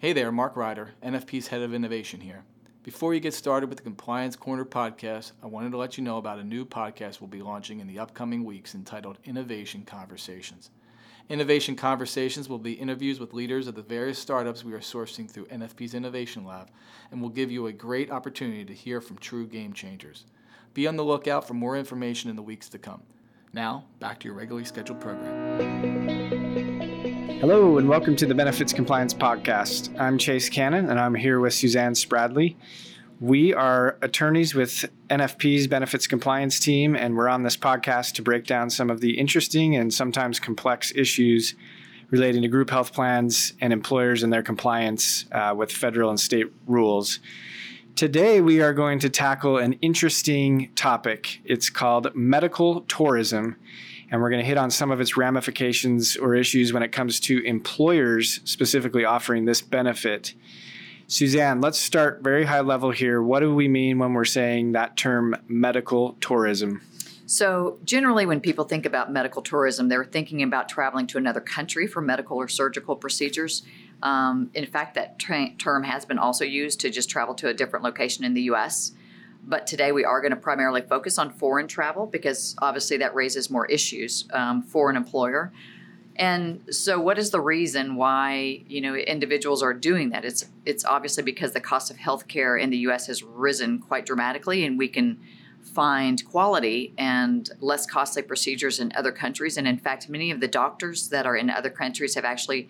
Hey there, Mark Ryder, NFP's Head of Innovation here. Before you get started with the Compliance Corner podcast, I wanted to let you know about a new podcast we'll be launching in the upcoming weeks entitled Innovation Conversations. Innovation Conversations will be interviews with leaders of the various startups we are sourcing through NFP's Innovation Lab and will give you a great opportunity to hear from true game changers. Be on the lookout for more information in the weeks to come. Now, back to your regularly scheduled program. Hello, and welcome to the Benefits Compliance Podcast. I'm Chase Cannon, and I'm here with Suzanne Spradley. We are attorneys with NFP's Benefits Compliance team, and we're on this podcast to break down some of the interesting and sometimes complex issues relating to group health plans and employers and their compliance uh, with federal and state rules. Today, we are going to tackle an interesting topic. It's called medical tourism and we're going to hit on some of its ramifications or issues when it comes to employers specifically offering this benefit. Suzanne, let's start very high level here. What do we mean when we're saying that term medical tourism? So, generally, when people think about medical tourism, they're thinking about traveling to another country for medical or surgical procedures. Um, in fact, that tra- term has been also used to just travel to a different location in the US. But today we are going to primarily focus on foreign travel because obviously that raises more issues um, for an employer. And so, what is the reason why you know individuals are doing that? It's it's obviously because the cost of healthcare in the U.S. has risen quite dramatically, and we can find quality and less costly procedures in other countries. And in fact, many of the doctors that are in other countries have actually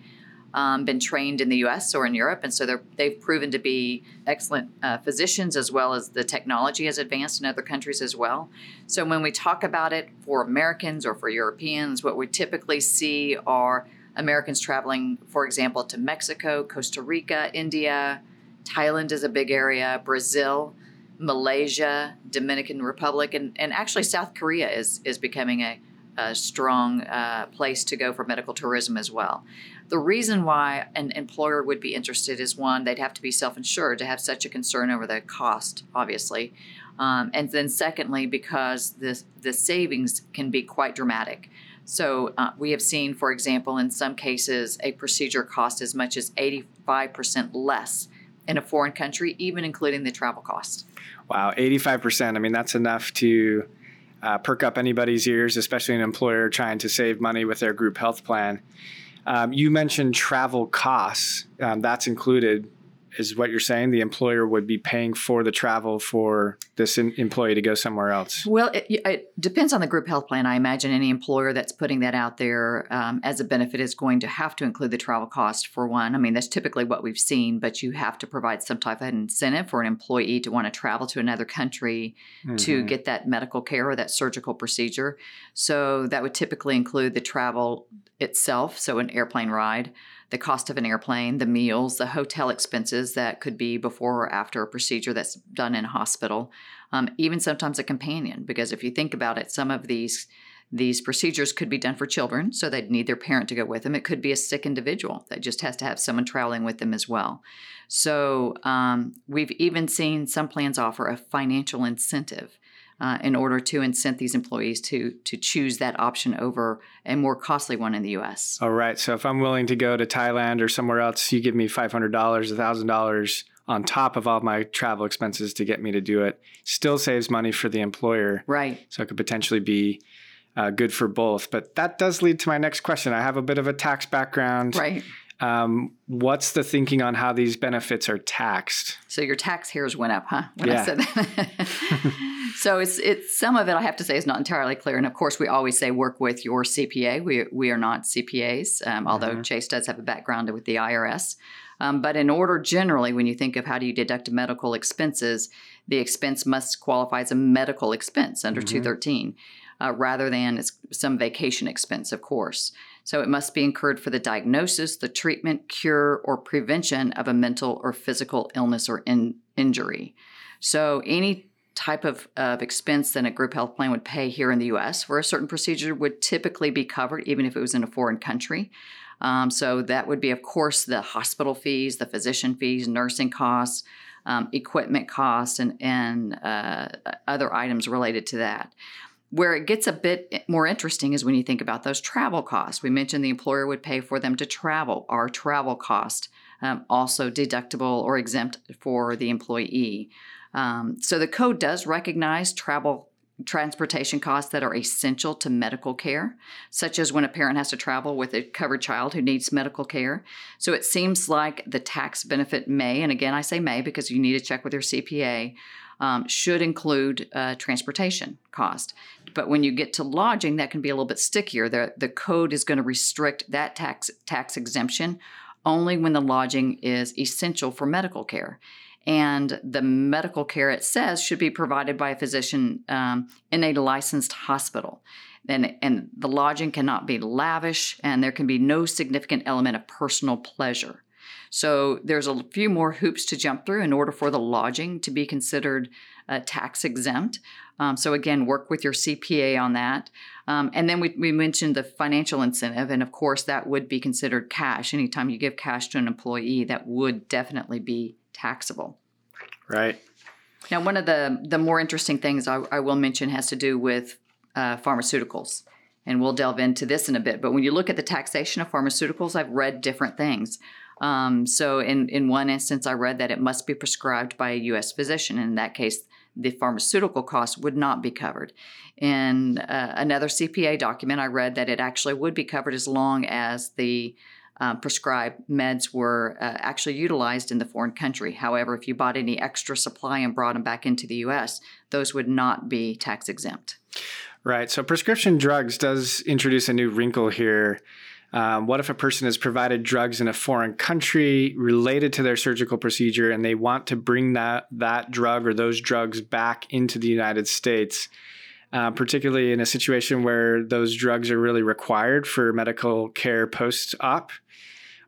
um, been trained in the US or in Europe, and so they've proven to be excellent uh, physicians as well as the technology has advanced in other countries as well. So when we talk about it for Americans or for Europeans, what we typically see are Americans traveling, for example, to Mexico, Costa Rica, India, Thailand is a big area, Brazil. Malaysia, Dominican Republic, and, and actually South Korea is, is becoming a, a strong uh, place to go for medical tourism as well. The reason why an employer would be interested is one, they'd have to be self insured to have such a concern over the cost, obviously. Um, and then, secondly, because the, the savings can be quite dramatic. So, uh, we have seen, for example, in some cases, a procedure cost as much as 85% less in a foreign country, even including the travel cost. Wow, 85%. I mean, that's enough to uh, perk up anybody's ears, especially an employer trying to save money with their group health plan. Um, you mentioned travel costs. Um, that's included is what you're saying the employer would be paying for the travel for this in- employee to go somewhere else? Well it, it, depends on the group health plan. I imagine any employer that's putting that out there um, as a benefit is going to have to include the travel cost for one. I mean that's typically what we've seen but you have to provide some type of incentive for an employee to want to travel to another country mm-hmm. to get that medical care or that surgical procedure. So that would typically include the travel itself so an airplane ride the cost of an airplane, the meals, the hotel expenses that could be before or after a procedure that's done in a hospital, um, even sometimes a companion. Because if you think about it, some of these these procedures could be done for children, so they'd need their parent to go with them. It could be a sick individual that just has to have someone traveling with them as well. So um, we've even seen some plans offer a financial incentive uh, in order to incent these employees to to choose that option over a more costly one in the U.S. All right. So if I'm willing to go to Thailand or somewhere else, you give me five hundred dollars, thousand dollars on top of all my travel expenses to get me to do it. Still saves money for the employer. Right. So it could potentially be uh, good for both. But that does lead to my next question. I have a bit of a tax background. Right. Um, what's the thinking on how these benefits are taxed? So your tax hairs went up, huh? When yeah. I said that. so it's it's some of it I have to say is not entirely clear. And of course, we always say work with your CPA. We we are not CPAs, um, although mm-hmm. Chase does have a background with the IRS. Um, but in order generally, when you think of how do you deduct medical expenses, the expense must qualify as a medical expense under mm-hmm. 213 uh, rather than some vacation expense, of course. So it must be incurred for the diagnosis, the treatment, cure, or prevention of a mental or physical illness or in- injury. So any type of, of expense than a group health plan would pay here in the US where a certain procedure would typically be covered, even if it was in a foreign country. Um, so that would be, of course, the hospital fees, the physician fees, nursing costs, um, equipment costs, and, and uh, other items related to that. Where it gets a bit more interesting is when you think about those travel costs. We mentioned the employer would pay for them to travel. Our travel cost um, also deductible or exempt for the employee. Um, so the code does recognize travel transportation costs that are essential to medical care, such as when a parent has to travel with a covered child who needs medical care. So it seems like the tax benefit may, and again I say may because you need to check with your CPA, um, should include uh, transportation cost. But when you get to lodging, that can be a little bit stickier. The, the code is going to restrict that tax tax exemption only when the lodging is essential for medical care and the medical care it says should be provided by a physician um, in a licensed hospital. And, and the lodging cannot be lavish, and there can be no significant element of personal pleasure. So there's a few more hoops to jump through in order for the lodging to be considered uh, tax exempt. Um, so again, work with your CPA on that. Um, and then we, we mentioned the financial incentive, and of course that would be considered cash. Anytime you give cash to an employee, that would definitely be taxable. Right. Now, one of the the more interesting things I, I will mention has to do with uh, pharmaceuticals, and we'll delve into this in a bit. But when you look at the taxation of pharmaceuticals, I've read different things. Um, so, in in one instance, I read that it must be prescribed by a U.S. physician. And in that case, the pharmaceutical costs would not be covered. In uh, another CPA document, I read that it actually would be covered as long as the um, prescribed meds were uh, actually utilized in the foreign country. However, if you bought any extra supply and brought them back into the US, those would not be tax exempt. Right. So prescription drugs does introduce a new wrinkle here. Um, what if a person has provided drugs in a foreign country related to their surgical procedure and they want to bring that, that drug or those drugs back into the United States? Uh, particularly in a situation where those drugs are really required for medical care post op.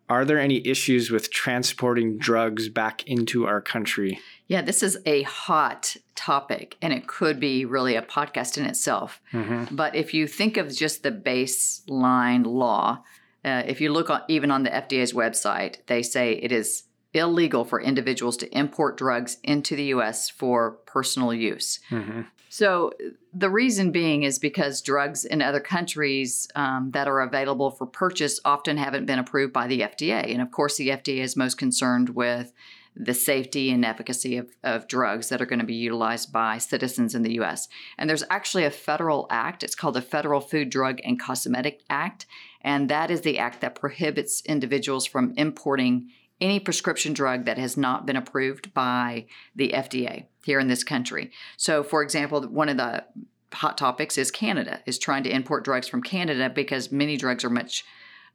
Are there any issues with transporting drugs back into our country? Yeah, this is a hot topic and it could be really a podcast in itself. Mm-hmm. But if you think of just the baseline law, uh, if you look on, even on the FDA's website, they say it is illegal for individuals to import drugs into the US for personal use. Mm-hmm. So, the reason being is because drugs in other countries um, that are available for purchase often haven't been approved by the FDA. And of course, the FDA is most concerned with the safety and efficacy of, of drugs that are going to be utilized by citizens in the US. And there's actually a federal act, it's called the Federal Food, Drug, and Cosmetic Act. And that is the act that prohibits individuals from importing any prescription drug that has not been approved by the FDA here in this country. So, for example, one of the hot topics is Canada is trying to import drugs from Canada because many drugs are much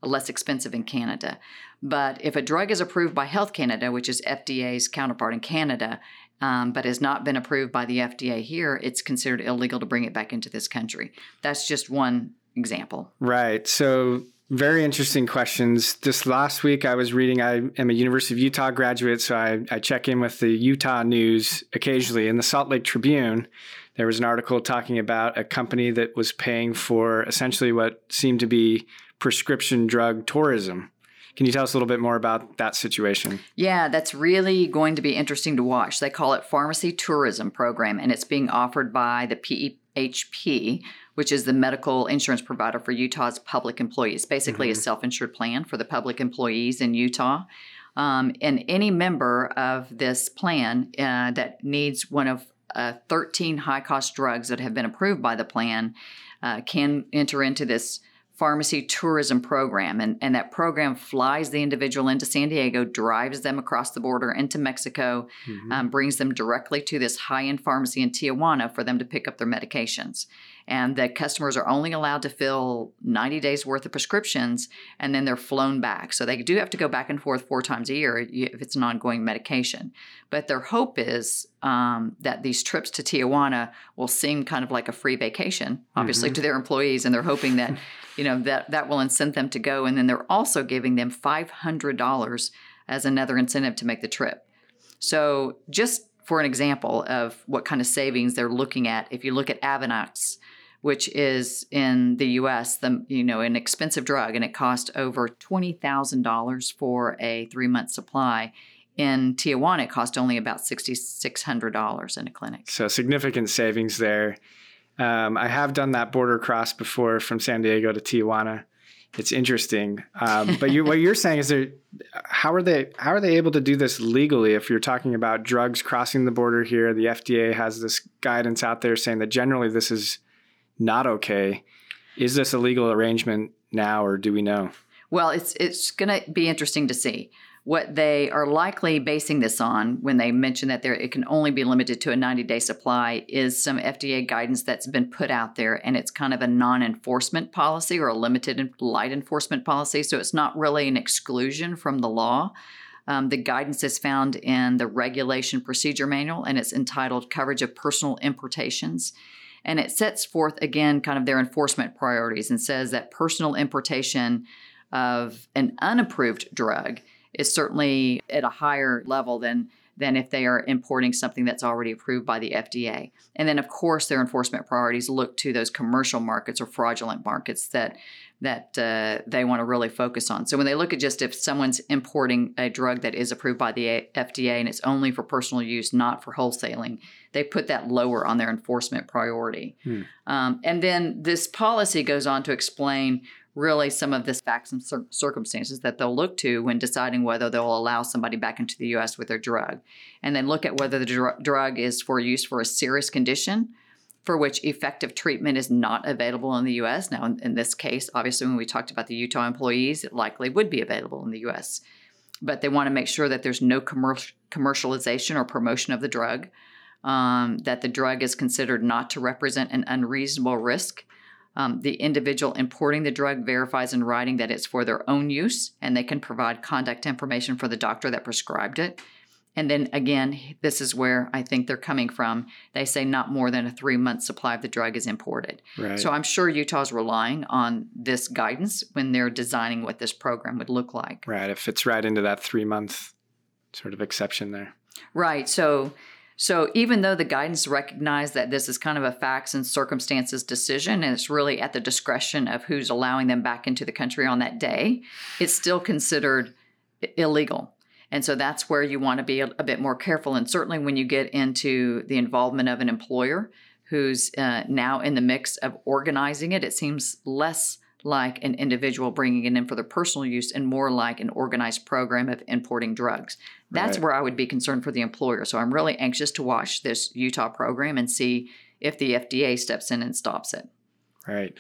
less expensive in Canada. But if a drug is approved by Health Canada, which is FDA's counterpart in Canada, um, but has not been approved by the FDA here, it's considered illegal to bring it back into this country. That's just one example. Right. So very interesting questions. This last week, I was reading, I am a University of Utah graduate, so I, I check in with the Utah news occasionally. In the Salt Lake Tribune, there was an article talking about a company that was paying for essentially what seemed to be prescription drug tourism. Can you tell us a little bit more about that situation? Yeah, that's really going to be interesting to watch. They call it Pharmacy Tourism Program, and it's being offered by the PEHP, which is the medical insurance provider for Utah's public employees, basically mm-hmm. a self insured plan for the public employees in Utah. Um, and any member of this plan uh, that needs one of uh, 13 high cost drugs that have been approved by the plan uh, can enter into this pharmacy tourism program. And, and that program flies the individual into San Diego, drives them across the border into Mexico, mm-hmm. um, brings them directly to this high end pharmacy in Tijuana for them to pick up their medications and that customers are only allowed to fill 90 days worth of prescriptions and then they're flown back. So they do have to go back and forth four times a year if it's an ongoing medication. But their hope is um, that these trips to Tijuana will seem kind of like a free vacation, obviously, mm-hmm. to their employees, and they're hoping that you know that that will incent them to go. And then they're also giving them $500 as another incentive to make the trip. So just for an example of what kind of savings they're looking at, if you look at Avonex, which is in the U.S. the you know an expensive drug, and it cost over twenty thousand dollars for a three month supply. In Tijuana, it cost only about sixty six hundred dollars in a clinic. So significant savings there. Um, I have done that border cross before from San Diego to Tijuana, it's interesting. Um, but you, what you're saying is that how are they how are they able to do this legally? If you're talking about drugs crossing the border here, the FDA has this guidance out there saying that generally this is not okay. Is this a legal arrangement now, or do we know? Well, it's it's going to be interesting to see what they are likely basing this on when they mention that there it can only be limited to a 90 day supply is some FDA guidance that's been put out there and it's kind of a non-enforcement policy or a limited light enforcement policy so it's not really an exclusion from the law um, the guidance is found in the regulation procedure manual and it's entitled coverage of personal importations and it sets forth again kind of their enforcement priorities and says that personal importation of an unapproved drug is certainly at a higher level than than if they are importing something that's already approved by the FDA. And then of course their enforcement priorities look to those commercial markets or fraudulent markets that that uh, they want to really focus on. So when they look at just if someone's importing a drug that is approved by the FDA and it's only for personal use, not for wholesaling, they put that lower on their enforcement priority. Hmm. Um, and then this policy goes on to explain really some of the facts and cir- circumstances that they'll look to when deciding whether they'll allow somebody back into the U.S. with their drug. And then look at whether the dr- drug is for use for a serious condition for which effective treatment is not available in the U.S. Now, in, in this case, obviously, when we talked about the Utah employees, it likely would be available in the U.S. But they want to make sure that there's no commer- commercialization or promotion of the drug, um, that the drug is considered not to represent an unreasonable risk um, the individual importing the drug verifies in writing that it's for their own use and they can provide contact information for the doctor that prescribed it. And then again, this is where I think they're coming from. They say not more than a three month supply of the drug is imported. Right. So I'm sure Utah's relying on this guidance when they're designing what this program would look like. Right. It fits right into that three month sort of exception there. Right. So so even though the guidance recognized that this is kind of a facts and circumstances decision and it's really at the discretion of who's allowing them back into the country on that day, it's still considered illegal. And so that's where you want to be a, a bit more careful. And certainly when you get into the involvement of an employer who's uh, now in the mix of organizing it, it seems less like an individual bringing it in for their personal use and more like an organized program of importing drugs. That's right. where I would be concerned for the employer. So I'm really anxious to watch this Utah program and see if the FDA steps in and stops it. Right.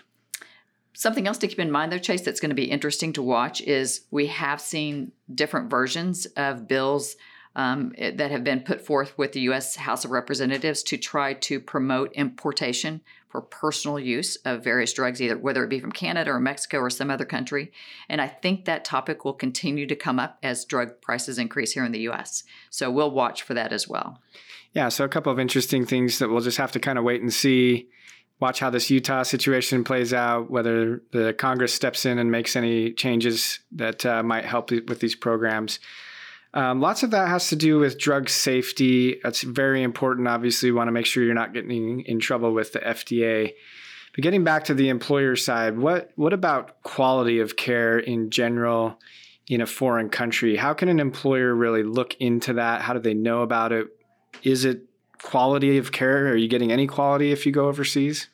Something else to keep in mind, though, Chase, that's going to be interesting to watch is we have seen different versions of bills um, that have been put forth with the U.S. House of Representatives to try to promote importation for personal use of various drugs, either whether it be from Canada or Mexico or some other country. And I think that topic will continue to come up as drug prices increase here in the U.S. So we'll watch for that as well. Yeah, so a couple of interesting things that we'll just have to kind of wait and see. Watch how this Utah situation plays out, whether the Congress steps in and makes any changes that uh, might help with these programs. Um, lots of that has to do with drug safety. That's very important. Obviously, you want to make sure you're not getting in trouble with the FDA. But getting back to the employer side, what what about quality of care in general in a foreign country? How can an employer really look into that? How do they know about it? Is it quality of care? Are you getting any quality if you go overseas?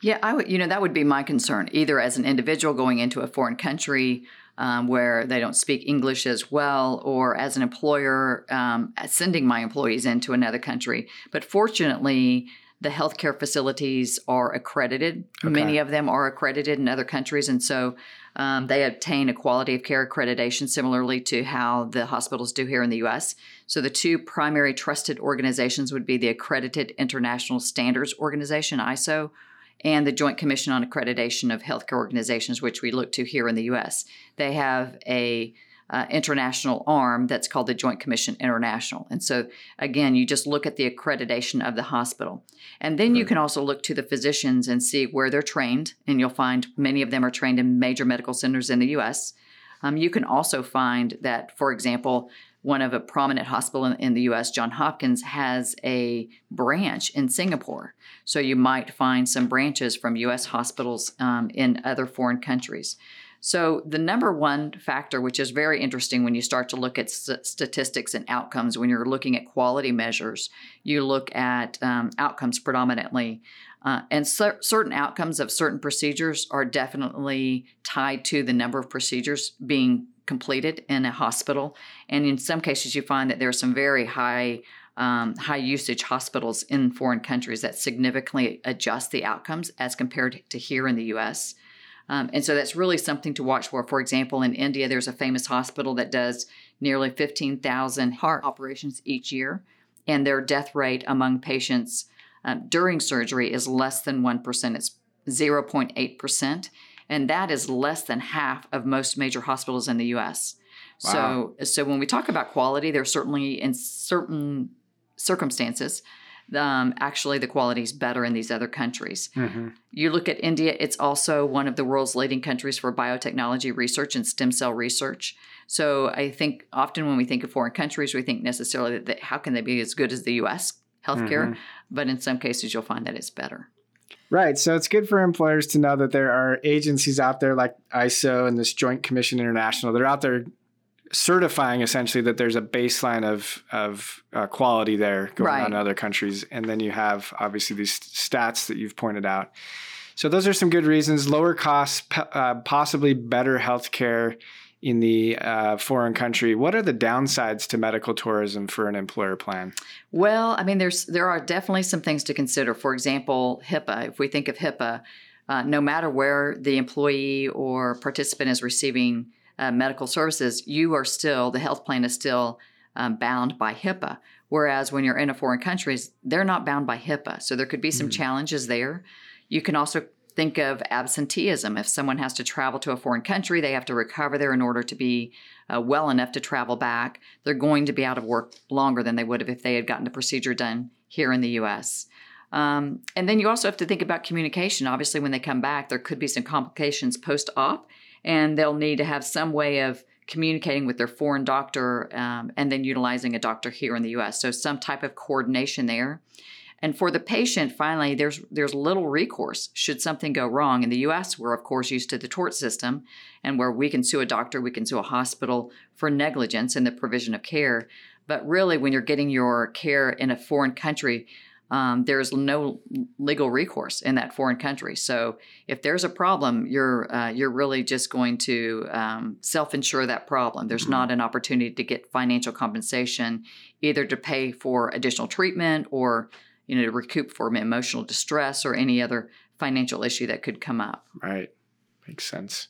Yeah, I would. You know, that would be my concern. Either as an individual going into a foreign country um, where they don't speak English as well, or as an employer um, sending my employees into another country. But fortunately, the healthcare facilities are accredited. Okay. Many of them are accredited in other countries, and so um, they obtain a quality of care accreditation similarly to how the hospitals do here in the U.S. So the two primary trusted organizations would be the Accredited International Standards Organization (ISO) and the Joint Commission on Accreditation of Healthcare Organizations, which we look to here in the U.S. They have a uh, international arm that's called the Joint Commission International. And so, again, you just look at the accreditation of the hospital. And then right. you can also look to the physicians and see where they're trained. And you'll find many of them are trained in major medical centers in the U.S. Um, you can also find that, for example, one of a prominent hospital in, in, the US, John Hopkins, has a branch in Singapore. So you might find some branches from US hospitals um, in other foreign countries. So, the number one factor, which is very interesting when you start to look at st- statistics and outcomes, when you're looking at quality measures, you look at um, outcomes predominantly. Uh, and cer- certain outcomes of certain procedures are definitely tied to the number of procedures being completed in a hospital. And in some cases, you find that there are some very high um, high usage hospitals in foreign countries that significantly adjust the outcomes as compared to here in the US. Um, and so that's really something to watch for. For example, in India, there's a famous hospital that does nearly 15,000 heart operations each year, and their death rate among patients um, during surgery is less than 1%. It's 0.8%, and that is less than half of most major hospitals in the US. Wow. So, so when we talk about quality, there's certainly in certain circumstances, um, actually the quality is better in these other countries. Mm-hmm. You look at India, it's also one of the world's leading countries for biotechnology research and stem cell research. So I think often when we think of foreign countries, we think necessarily that how can they be as good as the U.S. healthcare? Mm-hmm. But in some cases, you'll find that it's better. Right. So it's good for employers to know that there are agencies out there like ISO and this Joint Commission International. They're out there certifying essentially that there's a baseline of of uh, quality there going right. on in other countries, and then you have obviously these stats that you've pointed out. So those are some good reasons: lower costs, uh, possibly better healthcare in the uh, foreign country. What are the downsides to medical tourism for an employer plan? Well, I mean, there's there are definitely some things to consider. For example, HIPAA. If we think of HIPAA, uh, no matter where the employee or participant is receiving uh, medical services, you are still, the health plan is still um, bound by HIPAA. Whereas when you're in a foreign country, they're not bound by HIPAA. So there could be some mm-hmm. challenges there. You can also think of absenteeism. If someone has to travel to a foreign country, they have to recover there in order to be uh, well enough to travel back. They're going to be out of work longer than they would have if they had gotten the procedure done here in the US. Um, and then you also have to think about communication. Obviously, when they come back, there could be some complications post op and they'll need to have some way of communicating with their foreign doctor um, and then utilizing a doctor here in the US. So some type of coordination there. And for the patient, finally, there's there's little recourse should something go wrong. In the U.S., we're of course used to the tort system, and where we can sue a doctor, we can sue a hospital for negligence in the provision of care. But really, when you're getting your care in a foreign country, um, there's no legal recourse in that foreign country. So if there's a problem, you're uh, you're really just going to um, self-insure that problem. There's mm-hmm. not an opportunity to get financial compensation, either to pay for additional treatment or you know to recoup for emotional distress or any other financial issue that could come up. Right, makes sense.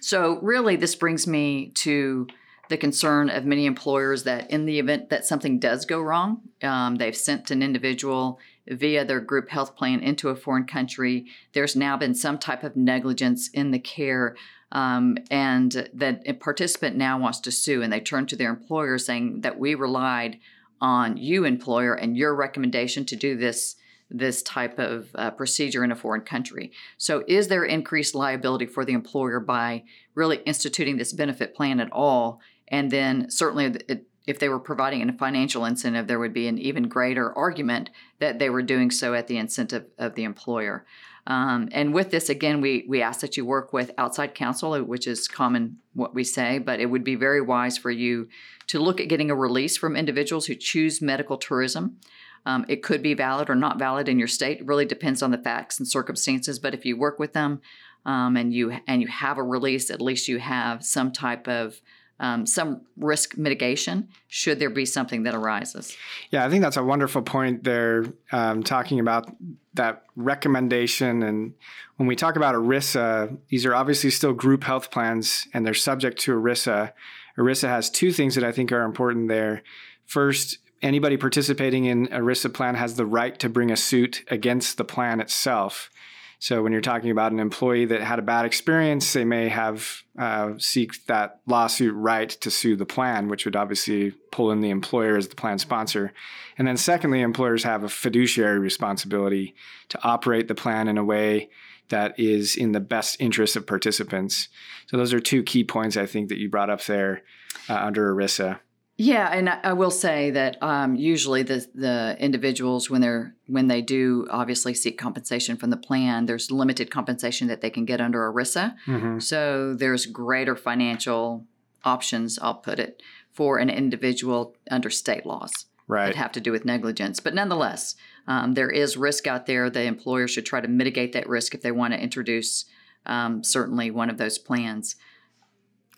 So really, this brings me to the concern of many employers that in the event that something does go wrong, um, they've sent an individual via their group health plan into a foreign country. There's now been some type of negligence in the care, um, and that a participant now wants to sue, and they turn to their employer saying that we relied on you, employer, and your recommendation to do this this type of uh, procedure in a foreign country. So, is there increased liability for the employer by really instituting this benefit plan at all? And then certainly it, if they were providing a financial incentive, there would be an even greater argument that they were doing so at the incentive of the employer. Um, and with this, again, we, we ask that you work with outside counsel, which is common what we say, but it would be very wise for you to look at getting a release from individuals who choose medical tourism. Um, it could be valid or not valid in your state. It really depends on the facts and circumstances. But if you work with them um, and you and you have a release, at least you have some type of um, some risk mitigation should there be something that arises. Yeah, I think that's a wonderful point there, um, talking about that recommendation. And when we talk about ERISA, these are obviously still group health plans and they're subject to ERISA. ERISA has two things that I think are important there. First, anybody participating in ERISA plan has the right to bring a suit against the plan itself. So when you're talking about an employee that had a bad experience, they may have uh, seek that lawsuit right to sue the plan, which would obviously pull in the employer as the plan sponsor. And then secondly, employers have a fiduciary responsibility to operate the plan in a way that is in the best interest of participants. So those are two key points I think that you brought up there uh, under ERISA. Yeah, and I, I will say that um, usually the the individuals when they're when they do obviously seek compensation from the plan, there's limited compensation that they can get under ERISA. Mm-hmm. So there's greater financial options, I'll put it, for an individual under state laws Right. that have to do with negligence. But nonetheless, um, there is risk out there. The employer should try to mitigate that risk if they want to introduce um, certainly one of those plans.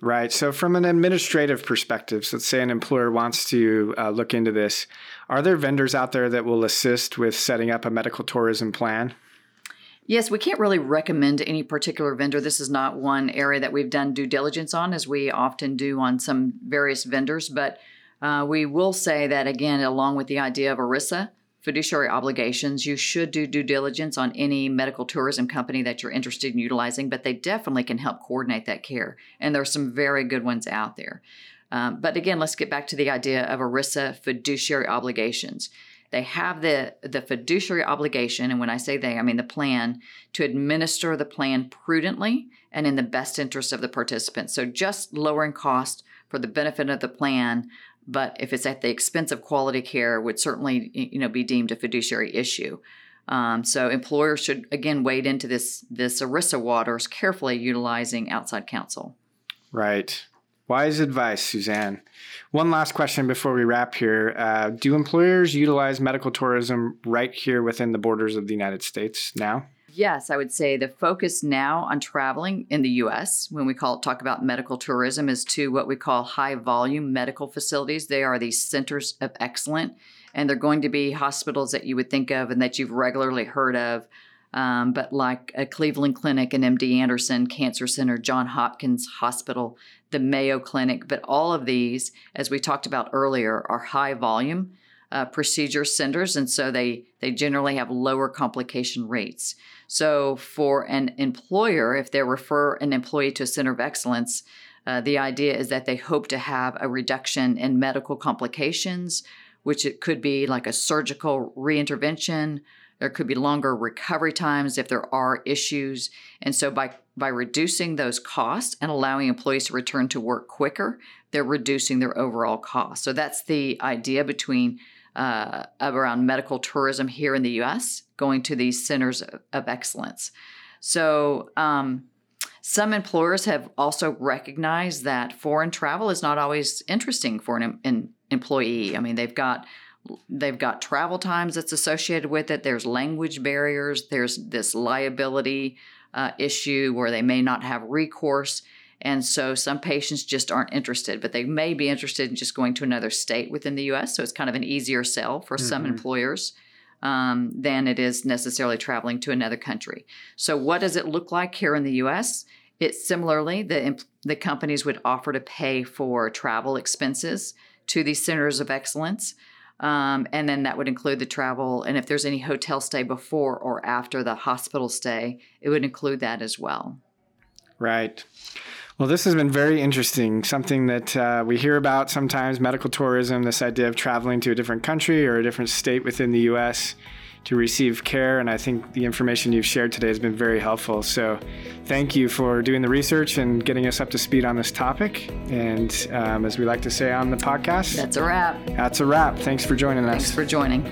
Right. So, from an administrative perspective, so let's say an employer wants to uh, look into this, are there vendors out there that will assist with setting up a medical tourism plan? Yes, we can't really recommend any particular vendor. This is not one area that we've done due diligence on, as we often do on some various vendors. But uh, we will say that, again, along with the idea of ERISA, fiduciary obligations, you should do due diligence on any medical tourism company that you're interested in utilizing, but they definitely can help coordinate that care. And there are some very good ones out there. Um, but again, let's get back to the idea of ERISA fiduciary obligations. They have the, the fiduciary obligation, and when I say they, I mean the plan, to administer the plan prudently and in the best interest of the participants. So just lowering cost for the benefit of the plan, but if it's at the expense of quality care, would certainly you know be deemed a fiduciary issue. Um, so employers should again wade into this this ERISA waters carefully, utilizing outside counsel. Right. Wise advice, Suzanne. One last question before we wrap here. Uh, do employers utilize medical tourism right here within the borders of the United States now? Yes, I would say the focus now on traveling in the US, when we call talk about medical tourism, is to what we call high volume medical facilities. They are these centers of excellence, and they're going to be hospitals that you would think of and that you've regularly heard of. Um, but like a Cleveland Clinic and MD Anderson Cancer Center, John Hopkins Hospital, the Mayo Clinic, but all of these, as we talked about earlier, are high volume uh, procedure centers, and so they they generally have lower complication rates. So for an employer, if they refer an employee to a center of excellence, uh, the idea is that they hope to have a reduction in medical complications, which it could be like a surgical reintervention. There could be longer recovery times if there are issues. And so by by reducing those costs and allowing employees to return to work quicker, they're reducing their overall costs. So that's the idea between uh, around medical tourism here in the U.S. going to these centers of, excellence. So um, some employers have also recognized that foreign travel is not always interesting for an, an employee. I mean, they've got they've got travel times that's associated with it. There's language barriers. There's this liability uh, issue where they may not have recourse. And so some patients just aren't interested, but they may be interested in just going to another state within the US. So it's kind of an easier sell for mm-hmm. some employers um, than it is necessarily traveling to another country. So, what does it look like here in the US? It similarly, the, the companies would offer to pay for travel expenses to these centers of excellence. Um, and then that would include the travel. And if there's any hotel stay before or after the hospital stay, it would include that as well. Right. Well, this has been very interesting. Something that uh, we hear about sometimes medical tourism, this idea of traveling to a different country or a different state within the U.S. to receive care. And I think the information you've shared today has been very helpful. So thank you for doing the research and getting us up to speed on this topic. And um, as we like to say on the podcast, that's a wrap. That's a wrap. Thanks for joining us. Thanks for joining.